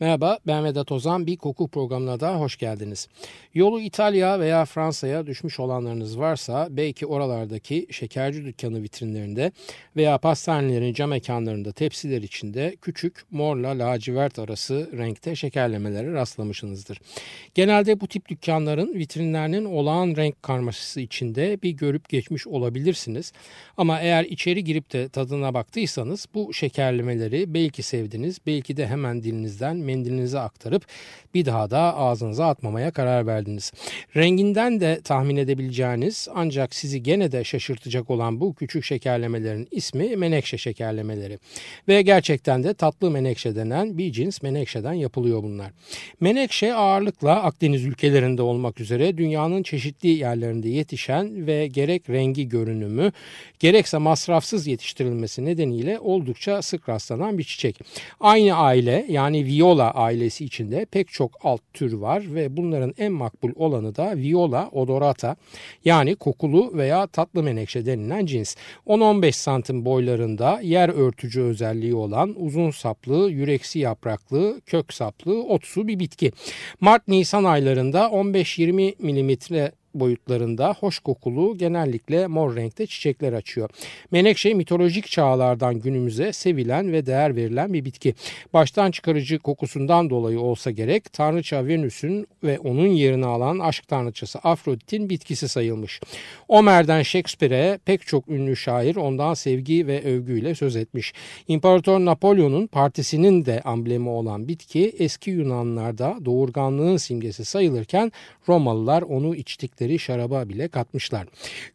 Merhaba, ben Vedat Ozan. Bir koku programına da hoş geldiniz. Yolu İtalya veya Fransa'ya düşmüş olanlarınız varsa belki oralardaki şekerci dükkanı vitrinlerinde veya pastanelerin cam mekanlarında tepsiler içinde küçük morla lacivert arası renkte şekerlemelere rastlamışsınızdır. Genelde bu tip dükkanların vitrinlerinin olağan renk karmaşası içinde bir görüp geçmiş olabilirsiniz. Ama eğer içeri girip de tadına baktıysanız bu şekerlemeleri belki sevdiniz, belki de hemen dilinizden mendilinize aktarıp bir daha da ağzınıza atmamaya karar verdiniz. Renginden de tahmin edebileceğiniz ancak sizi gene de şaşırtacak olan bu küçük şekerlemelerin ismi menekşe şekerlemeleri. Ve gerçekten de tatlı menekşe denen bir cins menekşeden yapılıyor bunlar. Menekşe ağırlıkla Akdeniz ülkelerinde olmak üzere dünyanın çeşitli yerlerinde yetişen ve gerek rengi görünümü gerekse masrafsız yetiştirilmesi nedeniyle oldukça sık rastlanan bir çiçek. Aynı aile yani viola Viola ailesi içinde pek çok alt tür var ve bunların en makbul olanı da Viola odorata yani kokulu veya tatlı menekşe denilen cins. 10-15 santim boylarında yer örtücü özelliği olan uzun saplı, yüreksi yapraklı, kök saplı, otsu bir bitki. Mart-Nisan aylarında 15-20 milimetre boyutlarında hoş kokulu genellikle mor renkte çiçekler açıyor. Menekşe mitolojik çağlardan günümüze sevilen ve değer verilen bir bitki. Baştan çıkarıcı kokusundan dolayı olsa gerek tanrıça Venüs'ün ve onun yerini alan aşk tanrıçası Afrodit'in bitkisi sayılmış. Homer'den Shakespeare'e pek çok ünlü şair ondan sevgi ve övgüyle söz etmiş. İmparator Napolyon'un partisinin de amblemi olan bitki eski Yunanlarda doğurganlığın simgesi sayılırken Romalılar onu içtik içtikleri şaraba bile katmışlar.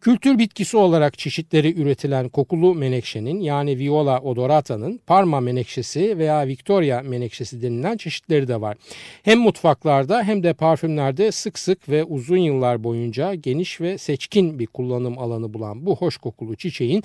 Kültür bitkisi olarak çeşitleri üretilen kokulu menekşenin yani Viola odorata'nın Parma menekşesi veya Victoria menekşesi denilen çeşitleri de var. Hem mutfaklarda hem de parfümlerde sık sık ve uzun yıllar boyunca geniş ve seçkin bir kullanım alanı bulan bu hoş kokulu çiçeğin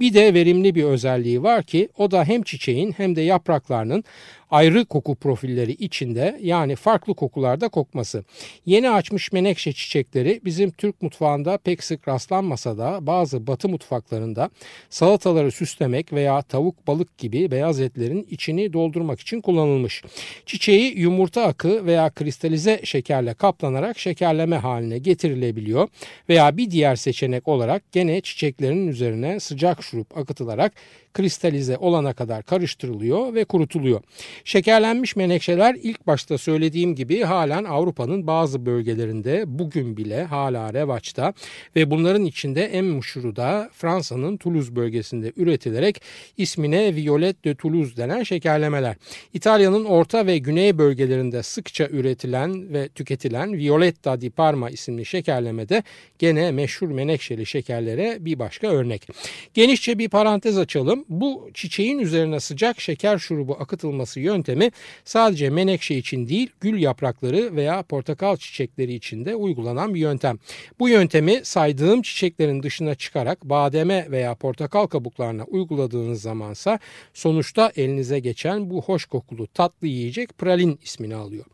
bir de verimli bir özelliği var ki o da hem çiçeğin hem de yapraklarının ayrı koku profilleri içinde yani farklı kokularda kokması. Yeni açmış menekşe çiçekleri bizim Türk mutfağında pek sık rastlanmasa da bazı batı mutfaklarında salataları süslemek veya tavuk balık gibi beyaz etlerin içini doldurmak için kullanılmış. Çiçeği yumurta akı veya kristalize şekerle kaplanarak şekerleme haline getirilebiliyor veya bir diğer seçenek olarak gene çiçeklerin üzerine sıcak şurup akıtılarak kristalize olana kadar karıştırılıyor ve kurutuluyor. Şekerlenmiş menekşeler ilk başta söylediğim gibi halen Avrupa'nın bazı bölgelerinde bugün bile hala revaçta ve bunların içinde en meşhuru da Fransa'nın Toulouse bölgesinde üretilerek ismine Violet de Toulouse denen şekerlemeler. İtalya'nın orta ve güney bölgelerinde sıkça üretilen ve tüketilen Violetta di Parma isimli şekerlemede gene meşhur menekşeli şekerlere bir başka örnek. Genişçe bir parantez açalım bu çiçeğin üzerine sıcak şeker şurubu akıtılması yöntemi sadece menekşe için değil gül yaprakları veya portakal çiçekleri için de uygulanan bir yöntem. Bu yöntemi saydığım çiçeklerin dışına çıkarak bademe veya portakal kabuklarına uyguladığınız zamansa sonuçta elinize geçen bu hoş kokulu tatlı yiyecek pralin ismini alıyor.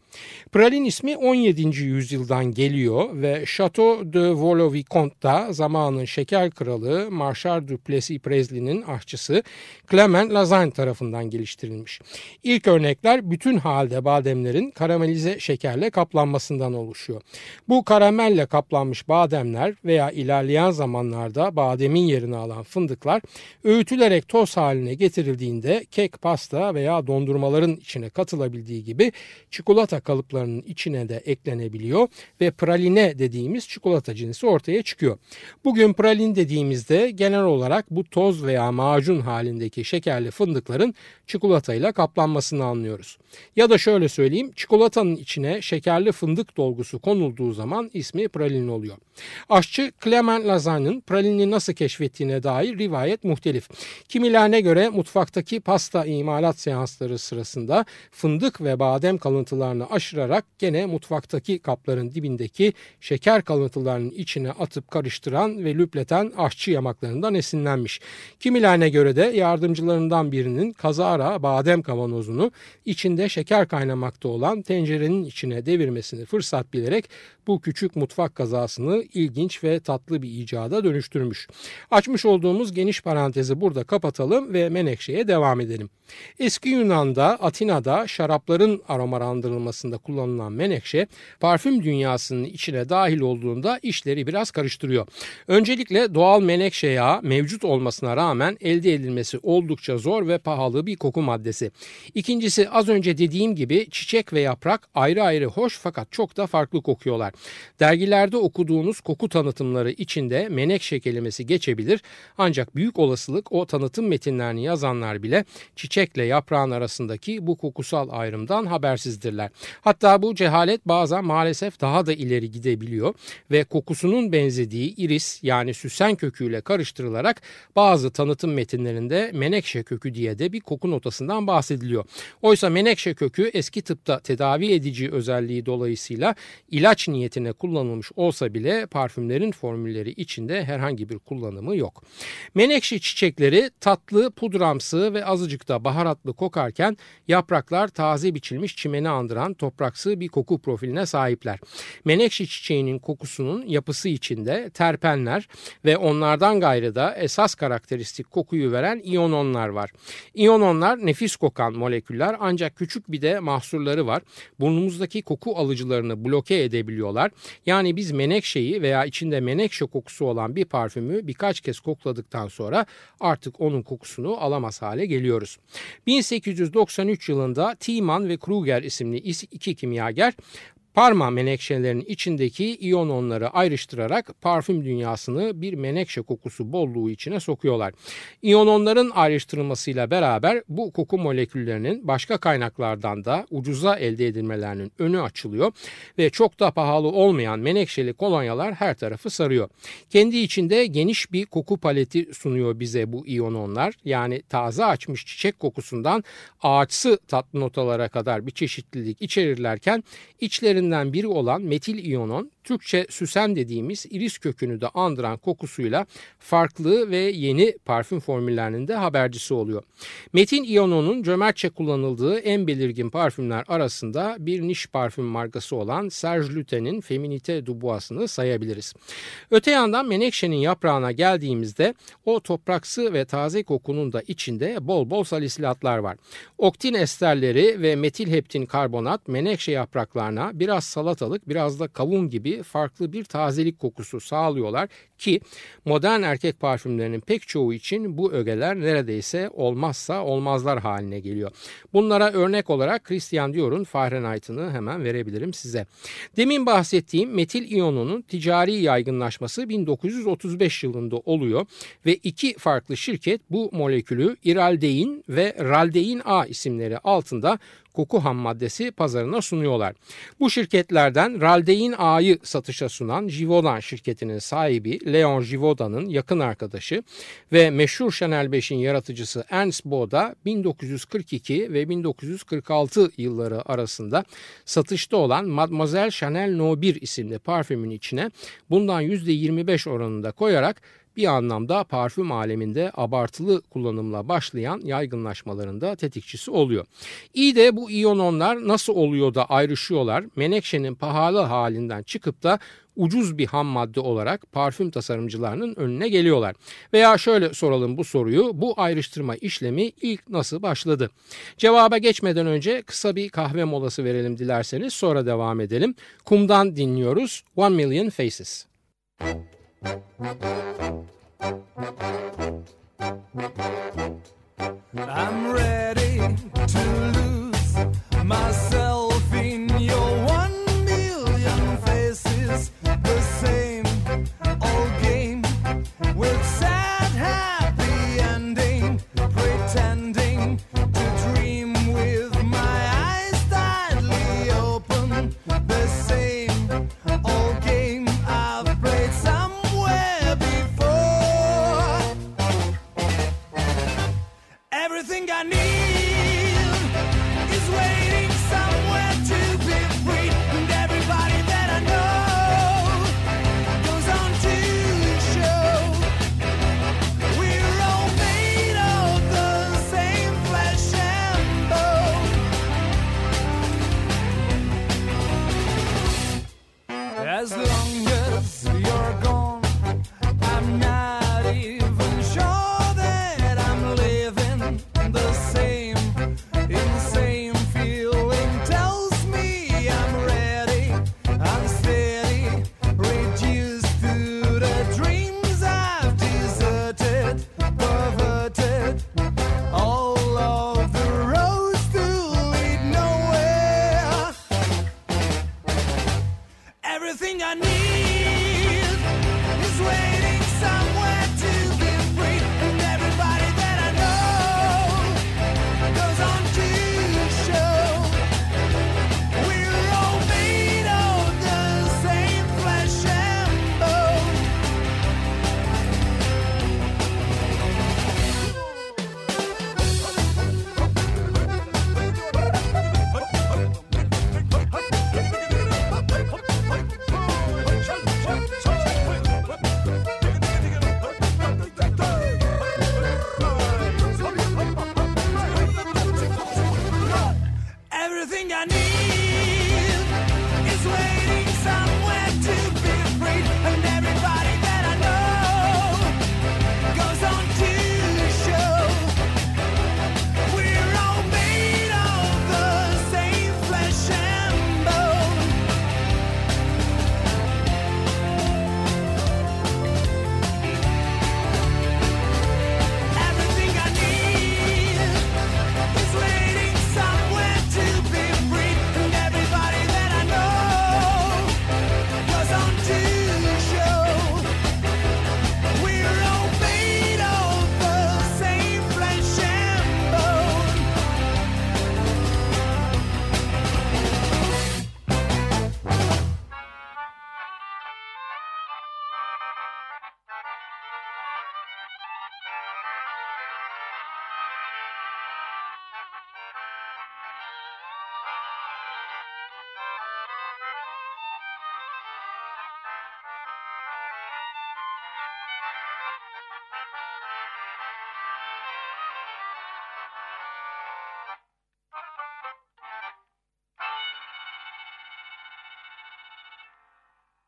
Pralin ismi 17. yüzyıldan geliyor ve Chateau de Vaux-le-Vicomte'da zamanın şeker kralı Marshal Duplessis Presley'nin aşçısı Clement Lasagne tarafından geliştirilmiş. İlk örnekler bütün halde bademlerin karamelize şekerle kaplanmasından oluşuyor. Bu karamelle kaplanmış bademler veya ilerleyen zamanlarda bademin yerini alan fındıklar öğütülerek toz haline getirildiğinde kek, pasta veya dondurmaların içine katılabildiği gibi çikolata kalıplarının içine de eklenebiliyor ve praline dediğimiz çikolata cinsi ortaya çıkıyor. Bugün pralin dediğimizde genel olarak bu toz veya macun halindeki şekerli fındıkların çikolatayla kaplanmasını anlıyoruz. Ya da şöyle söyleyeyim çikolatanın içine şekerli fındık dolgusu konulduğu zaman ismi pralin oluyor. Aşçı Clement Lazagne'ın pralini nasıl keşfettiğine dair rivayet muhtelif. Kimilerine göre mutfaktaki pasta imalat seansları sırasında fındık ve badem kalıntılarını aşırarak gene mutfaktaki kapların dibindeki şeker kalıntılarının içine atıp karıştıran ve lüpleten aşçı yamaklarından esinlenmiş. Kimilerine göre de yardımcılarından birinin kazara badem kavanozunu içinde şeker kaynamakta olan tencerenin içine devirmesini fırsat bilerek bu küçük mutfak kazasını ilginç ve tatlı bir icada dönüştürmüş. Açmış olduğumuz geniş parantezi burada kapatalım ve Menekşe'ye devam edelim. Eski Yunan'da, Atina'da şarapların aromalandırılmasında kullanılan menekşe parfüm dünyasının içine dahil olduğunda işleri biraz karıştırıyor. Öncelikle doğal menekşe yağı mevcut olmasına rağmen elde edilmesi oldukça zor ve pahalı bir koku maddesi. İkincisi az önce dediğim gibi çiçek ve yaprak ayrı ayrı hoş fakat çok da farklı kokuyorlar. Dergilerde okuduğunuz koku tanıtımları içinde menekşe kelimesi geçebilir ancak büyük olasılık o tanıtım metinlerini yazanlar bile çiçekle yaprağın arasındaki bu kokusal ayrımdan habersizdirler. Hatta bu cehalet bazen maalesef daha da ileri gidebiliyor ve kokusunun benzediği iris yani süsen köküyle karıştırılarak bazı tanıtım metinlerinde menekşe kökü diye de bir koku notasından bahsediliyor. Oysa menekşe kökü eski tıpta tedavi edici özelliği dolayısıyla ilaç niyetine kullanılmış olsa bile parfümlerin formülleri içinde herhangi bir kullanımı yok. Menekşe çiçekleri tatlı, pudramsı ve azıcık da baharatlı kokarken yapraklar taze biçilmiş çimeni andıran topraksı bir koku profiline sahipler. Menekşe çiçeğinin kokusunun yapısı içinde terpenler ve onlardan gayrı da esas karakteristik kokuyu veren iyononlar var. İyononlar nefis kokan moleküller ancak küçük bir de mahsurları var. Burnumuzdaki koku alıcılarını bloke edebiliyorlar. Yani biz menekşeyi veya içinde menekşe kokusu olan bir parfümü birkaç kez kokladıktan sonra artık onun kokusunu alamaz hale geliyoruz. 1893 yılında Tiemann ve Kruger isimli iki kimyager Parma menekşelerinin içindeki iyononları ayrıştırarak parfüm dünyasını bir menekşe kokusu bolluğu içine sokuyorlar. İyononların ayrıştırılmasıyla beraber bu koku moleküllerinin başka kaynaklardan da ucuza elde edilmelerinin önü açılıyor ve çok da pahalı olmayan menekşeli kolonyalar her tarafı sarıyor. Kendi içinde geniş bir koku paleti sunuyor bize bu iyononlar. Yani taze açmış çiçek kokusundan ağaçsı tatlı notalara kadar bir çeşitlilik içerirlerken içlerinde türlerinden biri olan metil iyonon Türkçe süsen dediğimiz iris kökünü de andıran kokusuyla farklı ve yeni parfüm formüllerinin de habercisi oluyor. Metin iyononun cömertçe kullanıldığı en belirgin parfümler arasında bir niş parfüm markası olan Serge Lutein'in Feminite Dubois'ını sayabiliriz. Öte yandan menekşenin yaprağına geldiğimizde o topraksı ve taze kokunun da içinde bol bol salisilatlar var. Oktin esterleri ve metil heptin karbonat menekşe yapraklarına biraz salatalık biraz da kavun gibi farklı bir tazelik kokusu sağlıyorlar ki modern erkek parfümlerinin pek çoğu için bu ögeler neredeyse olmazsa olmazlar haline geliyor. Bunlara örnek olarak Christian Dior'un Fahrenheit'ını hemen verebilirim size. Demin bahsettiğim metil iyonunun ticari yaygınlaşması 1935 yılında oluyor ve iki farklı şirket bu molekülü iraldein ve raldein A isimleri altında koku ham maddesi pazarına sunuyorlar. Bu şirketlerden Raldein A'yı satışa sunan Givaudan şirketinin sahibi Leon Givaudan'ın yakın arkadaşı ve meşhur Chanel 5'in yaratıcısı Ernst Boda 1942 ve 1946 yılları arasında satışta olan Mademoiselle Chanel No 1 isimli parfümün içine bundan %25 oranında koyarak bir anlamda parfüm aleminde abartılı kullanımla başlayan yaygınlaşmalarında tetikçisi oluyor. İyi de bu iyononlar nasıl oluyor da ayrışıyorlar? Menekşenin pahalı halinden çıkıp da ucuz bir ham madde olarak parfüm tasarımcılarının önüne geliyorlar. Veya şöyle soralım bu soruyu. Bu ayrıştırma işlemi ilk nasıl başladı? Cevaba geçmeden önce kısa bir kahve molası verelim dilerseniz sonra devam edelim. Kum'dan dinliyoruz One Million Faces. I'm ready to lose myself in your one million faces. The same old game with sad happy ending,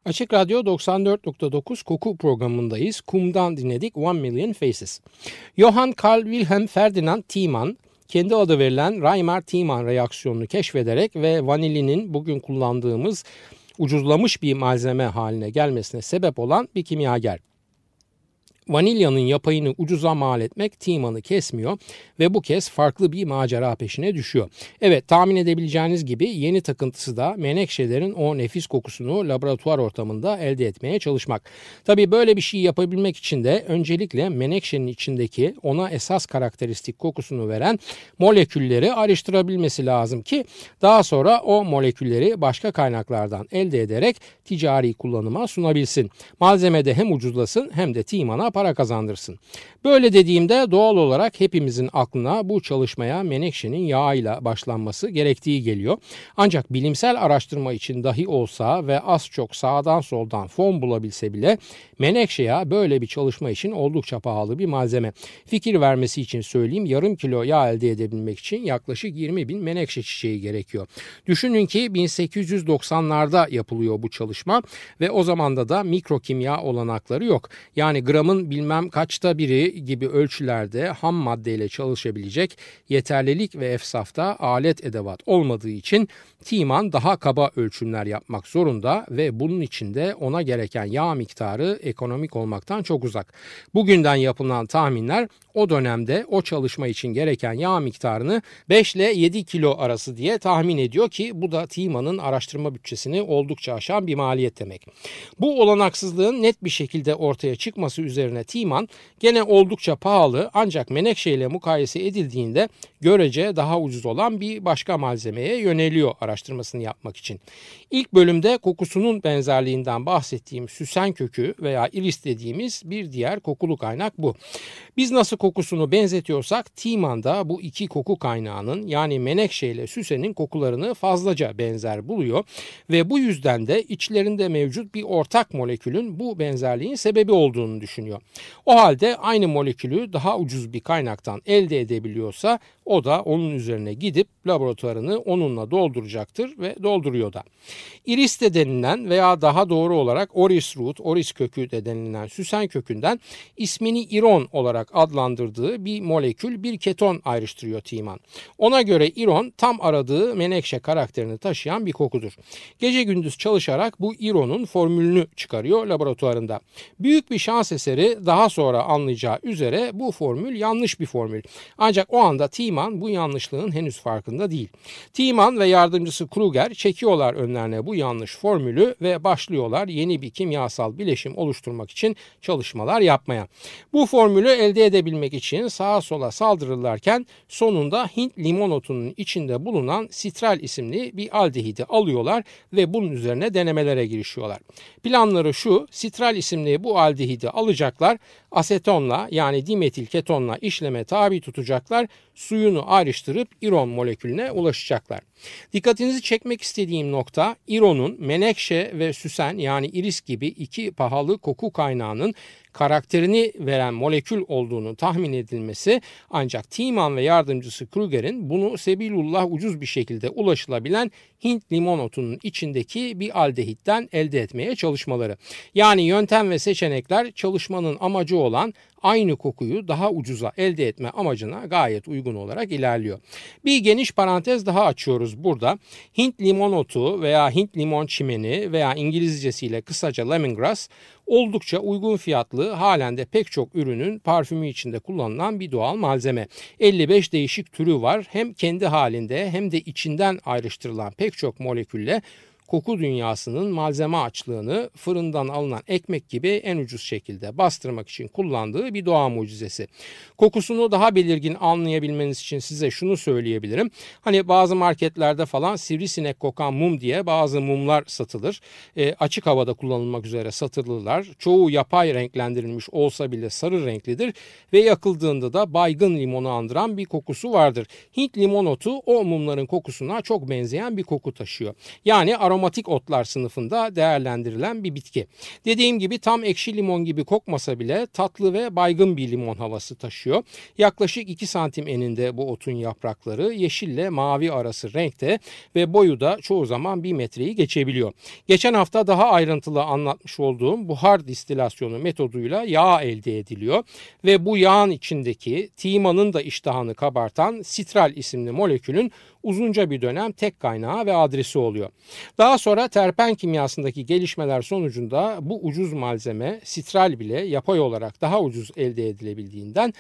Açık Radyo 94.9 Koku programındayız. Kum'dan dinledik One Million Faces. Johann Karl Wilhelm Ferdinand Thiemann kendi adı verilen Reimer-Thiemann reaksiyonunu keşfederek ve vanilinin bugün kullandığımız ucuzlamış bir malzeme haline gelmesine sebep olan bir kimyager. Vanilyanın yapayını ucuza mal etmek Timan'ı kesmiyor ve bu kez farklı bir macera peşine düşüyor. Evet tahmin edebileceğiniz gibi yeni takıntısı da menekşelerin o nefis kokusunu laboratuvar ortamında elde etmeye çalışmak. Tabi böyle bir şey yapabilmek için de öncelikle menekşenin içindeki ona esas karakteristik kokusunu veren molekülleri ayrıştırabilmesi lazım ki daha sonra o molekülleri başka kaynaklardan elde ederek ticari kullanıma sunabilsin. Malzemede hem ucuzlasın hem de Timan'a para kazandırsın. Böyle dediğimde doğal olarak hepimizin aklına bu çalışmaya menekşenin yağıyla başlanması gerektiği geliyor. Ancak bilimsel araştırma için dahi olsa ve az çok sağdan soldan fon bulabilse bile menekşe yağı böyle bir çalışma için oldukça pahalı bir malzeme. Fikir vermesi için söyleyeyim yarım kilo yağ elde edebilmek için yaklaşık 20 bin menekşe çiçeği gerekiyor. Düşünün ki 1890'larda yapılıyor bu çalışma ve o zamanda da mikrokimya olanakları yok. Yani gramın bilmem kaçta biri gibi ölçülerde ham maddeyle çalışabilecek yeterlilik ve efsafta alet edevat olmadığı için Timan daha kaba ölçümler yapmak zorunda ve bunun için de ona gereken yağ miktarı ekonomik olmaktan çok uzak. Bugünden yapılan tahminler o dönemde o çalışma için gereken yağ miktarını 5 ile 7 kilo arası diye tahmin ediyor ki bu da Timan'ın araştırma bütçesini oldukça aşan bir maliyet demek. Bu olanaksızlığın net bir şekilde ortaya çıkması üzerine Timan gene oldukça pahalı ancak menekşe ile mukayese edildiğinde görece daha ucuz olan bir başka malzemeye yöneliyor araştırmasını yapmak için. İlk bölümde kokusunun benzerliğinden bahsettiğim süsen kökü veya iris dediğimiz bir diğer kokulu kaynak bu. Biz nasıl kokusunu benzetiyorsak Timan da bu iki koku kaynağının yani menekşe ile süsenin kokularını fazlaca benzer buluyor ve bu yüzden de içlerinde mevcut bir ortak molekülün bu benzerliğin sebebi olduğunu düşünüyor. O halde aynı molekülü daha ucuz bir kaynaktan elde edebiliyorsa o da onun üzerine gidip laboratuvarını onunla dolduracaktır ve dolduruyor da. Iris de denilen veya daha doğru olarak oris root, oris kökü de denilen süsen kökünden ismini iron olarak adlandırdığı bir molekül bir keton ayrıştırıyor Timan. Ona göre iron tam aradığı menekşe karakterini taşıyan bir kokudur. Gece gündüz çalışarak bu ironun formülünü çıkarıyor laboratuvarında. Büyük bir şans eseri daha sonra anlayacağı üzere bu formül yanlış bir formül. Ancak o anda Timan bu yanlışlığın henüz farkında değil. Timan ve yardımcısı Kruger çekiyorlar önlerine bu yanlış formülü ve başlıyorlar yeni bir kimyasal bileşim oluşturmak için çalışmalar yapmaya. Bu formülü elde edebilmek için sağa sola saldırırlarken sonunda Hint limon otunun içinde bulunan sitral isimli bir aldehidi alıyorlar ve bunun üzerine denemelere girişiyorlar. Planları şu sitral isimli bu aldehidi alacaklar asetonla yani dimetil ketonla işleme tabi tutacaklar suyunu ayrıştırıp iron molekülüne ulaşacaklar. Dikkatinizi çekmek istediğim nokta ironun menekşe ve süsen yani iris gibi iki pahalı koku kaynağının karakterini veren molekül olduğunu tahmin edilmesi ancak Tiemann ve yardımcısı Kruger'in bunu sebilullah ucuz bir şekilde ulaşılabilen Hint limon otunun içindeki bir aldehitten elde etmeye çalışmaları. Yani yöntem ve seçenekler çalışmanın amacı olan aynı kokuyu daha ucuza elde etme amacına gayet uygun olarak ilerliyor. Bir geniş parantez daha açıyoruz burada. Hint limon otu veya Hint limon çimeni veya İngilizcesiyle kısaca lemongrass oldukça uygun fiyatlı halen de pek çok ürünün parfümü içinde kullanılan bir doğal malzeme. 55 değişik türü var. Hem kendi halinde hem de içinden ayrıştırılan pek çok molekülle koku dünyasının malzeme açlığını fırından alınan ekmek gibi en ucuz şekilde bastırmak için kullandığı bir doğa mucizesi. Kokusunu daha belirgin anlayabilmeniz için size şunu söyleyebilirim. Hani bazı marketlerde falan sivrisinek kokan mum diye bazı mumlar satılır. E, açık havada kullanılmak üzere satılırlar. Çoğu yapay renklendirilmiş olsa bile sarı renklidir ve yakıldığında da baygın limonu andıran bir kokusu vardır. Hint limon otu o mumların kokusuna çok benzeyen bir koku taşıyor. Yani aroma aromatik otlar sınıfında değerlendirilen bir bitki. Dediğim gibi tam ekşi limon gibi kokmasa bile tatlı ve baygın bir limon havası taşıyor. Yaklaşık 2 santim eninde bu otun yaprakları yeşille mavi arası renkte ve boyu da çoğu zaman 1 metreyi geçebiliyor. Geçen hafta daha ayrıntılı anlatmış olduğum buhar distilasyonu metoduyla yağ elde ediliyor ve bu yağın içindeki timanın da iştahını kabartan sitral isimli molekülün uzunca bir dönem tek kaynağı ve adresi oluyor. Daha sonra terpen kimyasındaki gelişmeler sonucunda bu ucuz malzeme sitral bile yapay olarak daha ucuz elde edilebildiğinden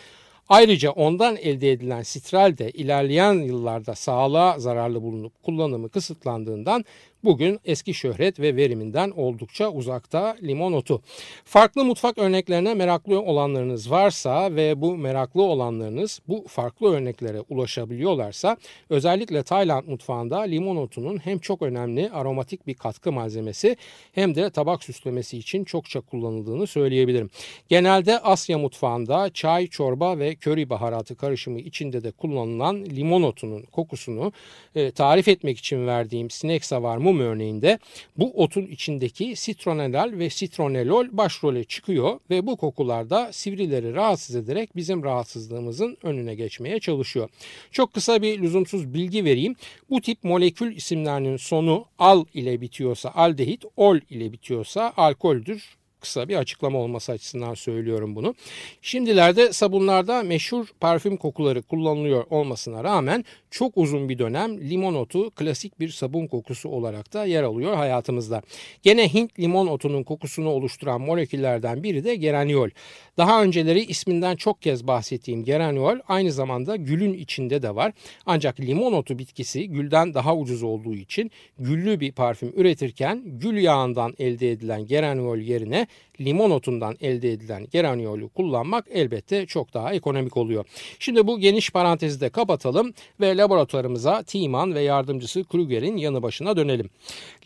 Ayrıca ondan elde edilen sitral de ilerleyen yıllarda sağlığa zararlı bulunup kullanımı kısıtlandığından bugün eski şöhret ve veriminden oldukça uzakta limon otu. Farklı mutfak örneklerine meraklı olanlarınız varsa ve bu meraklı olanlarınız bu farklı örneklere ulaşabiliyorlarsa özellikle Tayland mutfağında limon otunun hem çok önemli aromatik bir katkı malzemesi hem de tabak süslemesi için çokça kullanıldığını söyleyebilirim. Genelde Asya mutfağında çay, çorba ve köri baharatı karışımı içinde de kullanılan limon otunun kokusunu e, tarif etmek için verdiğim sinek savar mum örneğinde bu otun içindeki sitronelal ve sitronelol başrole çıkıyor ve bu kokularda sivrileri rahatsız ederek bizim rahatsızlığımızın önüne geçmeye çalışıyor. Çok kısa bir lüzumsuz bilgi vereyim. Bu tip molekül isimlerinin sonu al ile bitiyorsa aldehit, ol ile bitiyorsa alkoldür kısa bir açıklama olması açısından söylüyorum bunu. Şimdilerde sabunlarda meşhur parfüm kokuları kullanılıyor olmasına rağmen çok uzun bir dönem limon otu klasik bir sabun kokusu olarak da yer alıyor hayatımızda. Gene Hint limon otunun kokusunu oluşturan moleküllerden biri de geraniol. Daha önceleri isminden çok kez bahsettiğim geraniol aynı zamanda gülün içinde de var. Ancak limon otu bitkisi gülden daha ucuz olduğu için güllü bir parfüm üretirken gül yağından elde edilen geraniol yerine limon otundan elde edilen geraniolü kullanmak elbette çok daha ekonomik oluyor. Şimdi bu geniş parantezi de kapatalım ve laboratuvarımıza Tiemann ve yardımcısı Kruger'in yanı başına dönelim.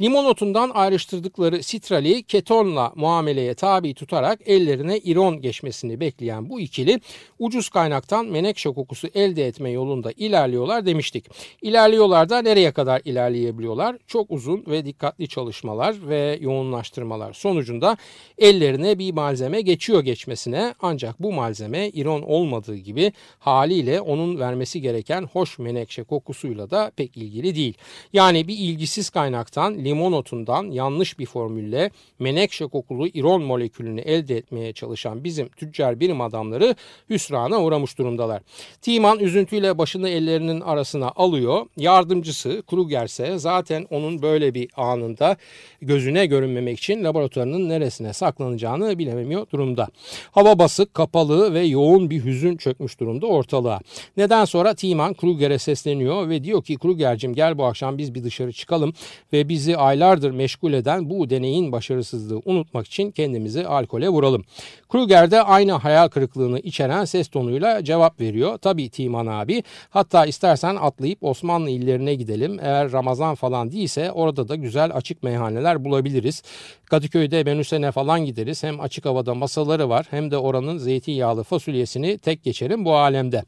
Limon otundan ayrıştırdıkları sitrali ketonla muameleye tabi tutarak ellerine iron geçmesini bekleyen bu ikili ucuz kaynaktan menekşe kokusu elde etme yolunda ilerliyorlar demiştik. İlerliyorlar da nereye kadar ilerleyebiliyorlar? Çok uzun ve dikkatli çalışmalar ve yoğunlaştırmalar sonucunda ellerine bir malzeme geçiyor geçmesine ancak bu malzeme iron olmadığı gibi haliyle onun vermesi gereken hoş menekşe kokusuyla da pek ilgili değil. Yani bir ilgisiz kaynaktan limon otundan yanlış bir formülle menekşe kokulu iron molekülünü elde etmeye çalışan bizim tüccar bilim adamları hüsrana uğramış durumdalar. Timan üzüntüyle başını ellerinin arasına alıyor. Yardımcısı Kruger ise zaten onun böyle bir anında gözüne görünmemek için laboratuvarının neresine saklanacağını bilememiyor durumda. Hava basık, kapalı ve yoğun bir hüzün çökmüş durumda ortalığa. Neden sonra Timan Kruger'e sesleniyor ve diyor ki Kruger'cim gel bu akşam biz bir dışarı çıkalım ve bizi aylardır meşgul eden bu deneyin başarısızlığı unutmak için kendimizi alkole vuralım. Kruger de aynı hayal kırıklığını içeren ses tonuyla cevap veriyor. Tabii Timan abi hatta istersen atlayıp Osmanlı illerine gidelim. Eğer Ramazan falan değilse orada da güzel açık meyhaneler bulabiliriz. Kadıköy'de menüsene falan gideriz. Hem açık havada masaları var hem de oranın zeytinyağlı fasulyesini tek geçerim bu alemde.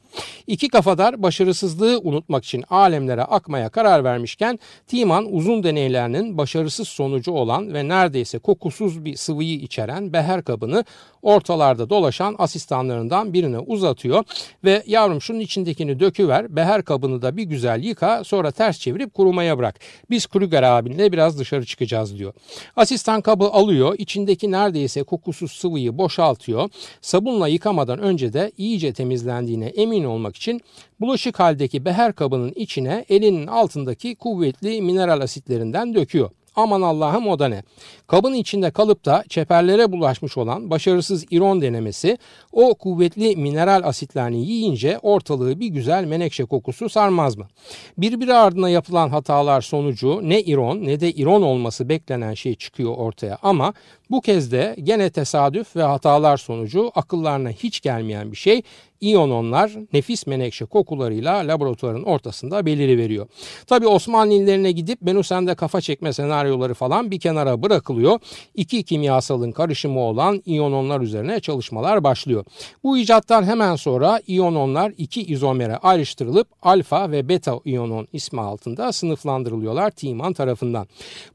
İki kafadar başarısızlığı unutmak için alemlere akmaya karar vermişken Timan uzun deneylerinin başarısız sonucu olan ve neredeyse kokusuz bir sıvıyı içeren beher kabını ortalarda dolaşan asistanlarından birine uzatıyor ve yavrum şunun içindekini döküver beher kabını da bir güzel yıka sonra ters çevirip kurumaya bırak. Biz Kruger abinle biraz dışarı çıkacağız diyor. Asistan kabı alıyor içindeki neredeyse kokusuz sıvıyı boşaltıyor. Sabunla yıkamadan önce de iyice temizlendiğine emin olmak için bulaşık haldeki beher kabının içine elinin altındaki kuvvetli mineral asitlerinden döküyor. Aman Allah'ım o da ne? Kabın içinde kalıp da çeperlere bulaşmış olan başarısız iron denemesi o kuvvetli mineral asitlerini yiyince ortalığı bir güzel menekşe kokusu sarmaz mı? Birbiri ardına yapılan hatalar sonucu ne iron ne de iron olması beklenen şey çıkıyor ortaya ama bu kez de gene tesadüf ve hatalar sonucu akıllarına hiç gelmeyen bir şey iyononlar nefis menekşe kokularıyla laboratuvarın ortasında beliri veriyor. Tabi Osmanlılarına gidip Benusende kafa çekme senaryoları falan bir kenara bırakılıyor. İki kimyasalın karışımı olan iyononlar üzerine çalışmalar başlıyor. Bu icattan hemen sonra iyononlar iki izomere ayrıştırılıp alfa ve beta iyonon ismi altında sınıflandırılıyorlar Timan tarafından.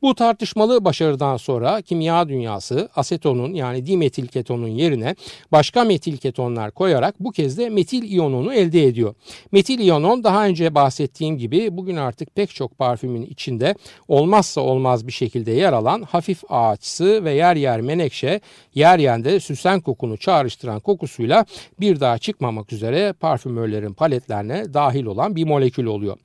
Bu tartışmalı başarıdan sonra kimya dünyası asetonun yani dimetil ketonun yerine başka metil ketonlar koyarak bu kez de metil iyononu elde ediyor. Metil iyonon daha önce bahsettiğim gibi bugün artık pek çok parfümün içinde olmazsa olmaz bir şekilde yer alan hafif ağaçsı ve yer yer menekşe, yer yerde süsen kokunu çağrıştıran kokusuyla bir daha çıkmamak üzere parfümörlerin paletlerine dahil olan bir molekül oluyor.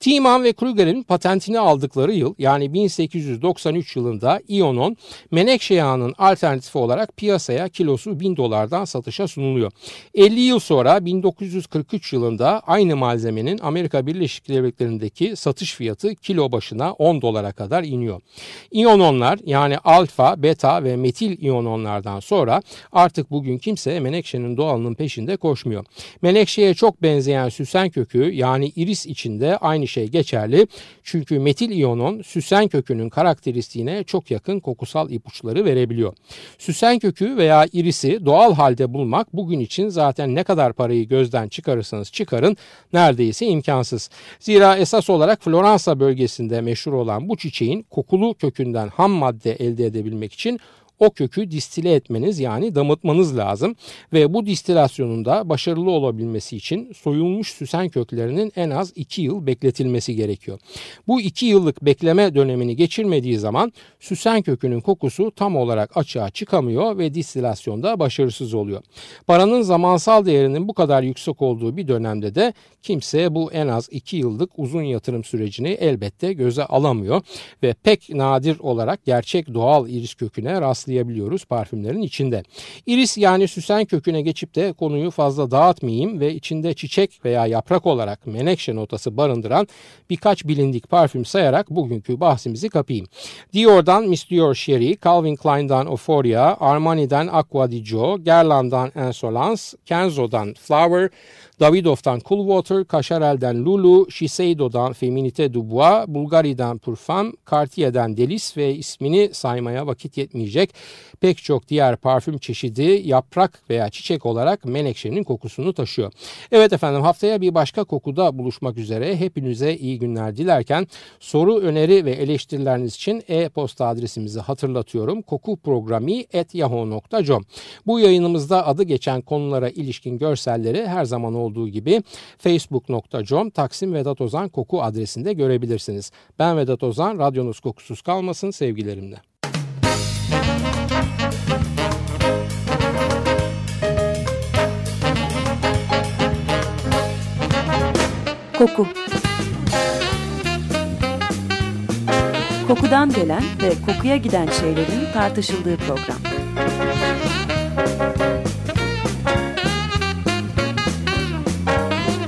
Tiemann ve Kruger'in patentini aldıkları yıl yani 1893 yılında Ionon menekşe yağının alternatifi olarak piyasaya kilosu 1000 dolardan satışa sunuluyor. 50 yıl sonra 1943 yılında aynı malzemenin Amerika Birleşik Devletleri'ndeki satış fiyatı kilo başına 10 dolara kadar iniyor. İyononlar yani alfa, beta ve metil iyononlardan sonra artık bugün kimse menekşenin doğalının peşinde koşmuyor. Menekşeye çok benzeyen süsen kökü yani iris içinde aynı şey geçerli. Çünkü metil iyonon süsen kökünün karakteristiğine çok yakın kokusal ipuçları verebiliyor. Süsen kökü veya irisi doğal halde bulmak bugün için zaten ne kadar parayı gözden çıkarırsanız çıkarın neredeyse imkansız. Zira esas olarak Floransa bölgesinde meşhur olan bu çiçeğin kokulu kökünden ham madde elde edebilmek için o kökü distile etmeniz yani damıtmanız lazım ve bu distilasyonun da başarılı olabilmesi için soyulmuş süsen köklerinin en az 2 yıl bekletilmesi gerekiyor. Bu 2 yıllık bekleme dönemini geçirmediği zaman süsen kökünün kokusu tam olarak açığa çıkamıyor ve distilasyonda başarısız oluyor. Paranın zamansal değerinin bu kadar yüksek olduğu bir dönemde de kimse bu en az 2 yıllık uzun yatırım sürecini elbette göze alamıyor ve pek nadir olarak gerçek doğal iris köküne rastlıyor rastlayabiliyoruz parfümlerin içinde. Iris yani süsen köküne geçip de konuyu fazla dağıtmayayım ve içinde çiçek veya yaprak olarak menekşe notası barındıran birkaç bilindik parfüm sayarak bugünkü bahsimizi kapayım. Dior'dan Miss Dior Sherry, Calvin Klein'dan Euphoria, Armani'den Aqua di Gio, Guerlain'dan Insolence, Kenzo'dan Flower, Davidov'dan Coolwater, Cacharel'den Lulu, Shiseido'dan Feminite Dubois, Bulgari'den Parfum, Cartier'den Delis ve ismini saymaya vakit yetmeyecek pek çok diğer parfüm çeşidi yaprak veya çiçek olarak menekşenin kokusunu taşıyor. Evet efendim haftaya bir başka kokuda buluşmak üzere hepinize iyi günler dilerken soru, öneri ve eleştirileriniz için e-posta adresimizi hatırlatıyorum. kokuprogrami.yahoo.com Bu yayınımızda adı geçen konulara ilişkin görselleri her zaman olduğu gibi facebook.com Taksim Vedat Ozan Koku adresinde görebilirsiniz. Ben Vedat Ozan, radyonuz kokusuz kalmasın sevgilerimle. Koku Kokudan gelen ve kokuya giden şeylerin tartışıldığı program.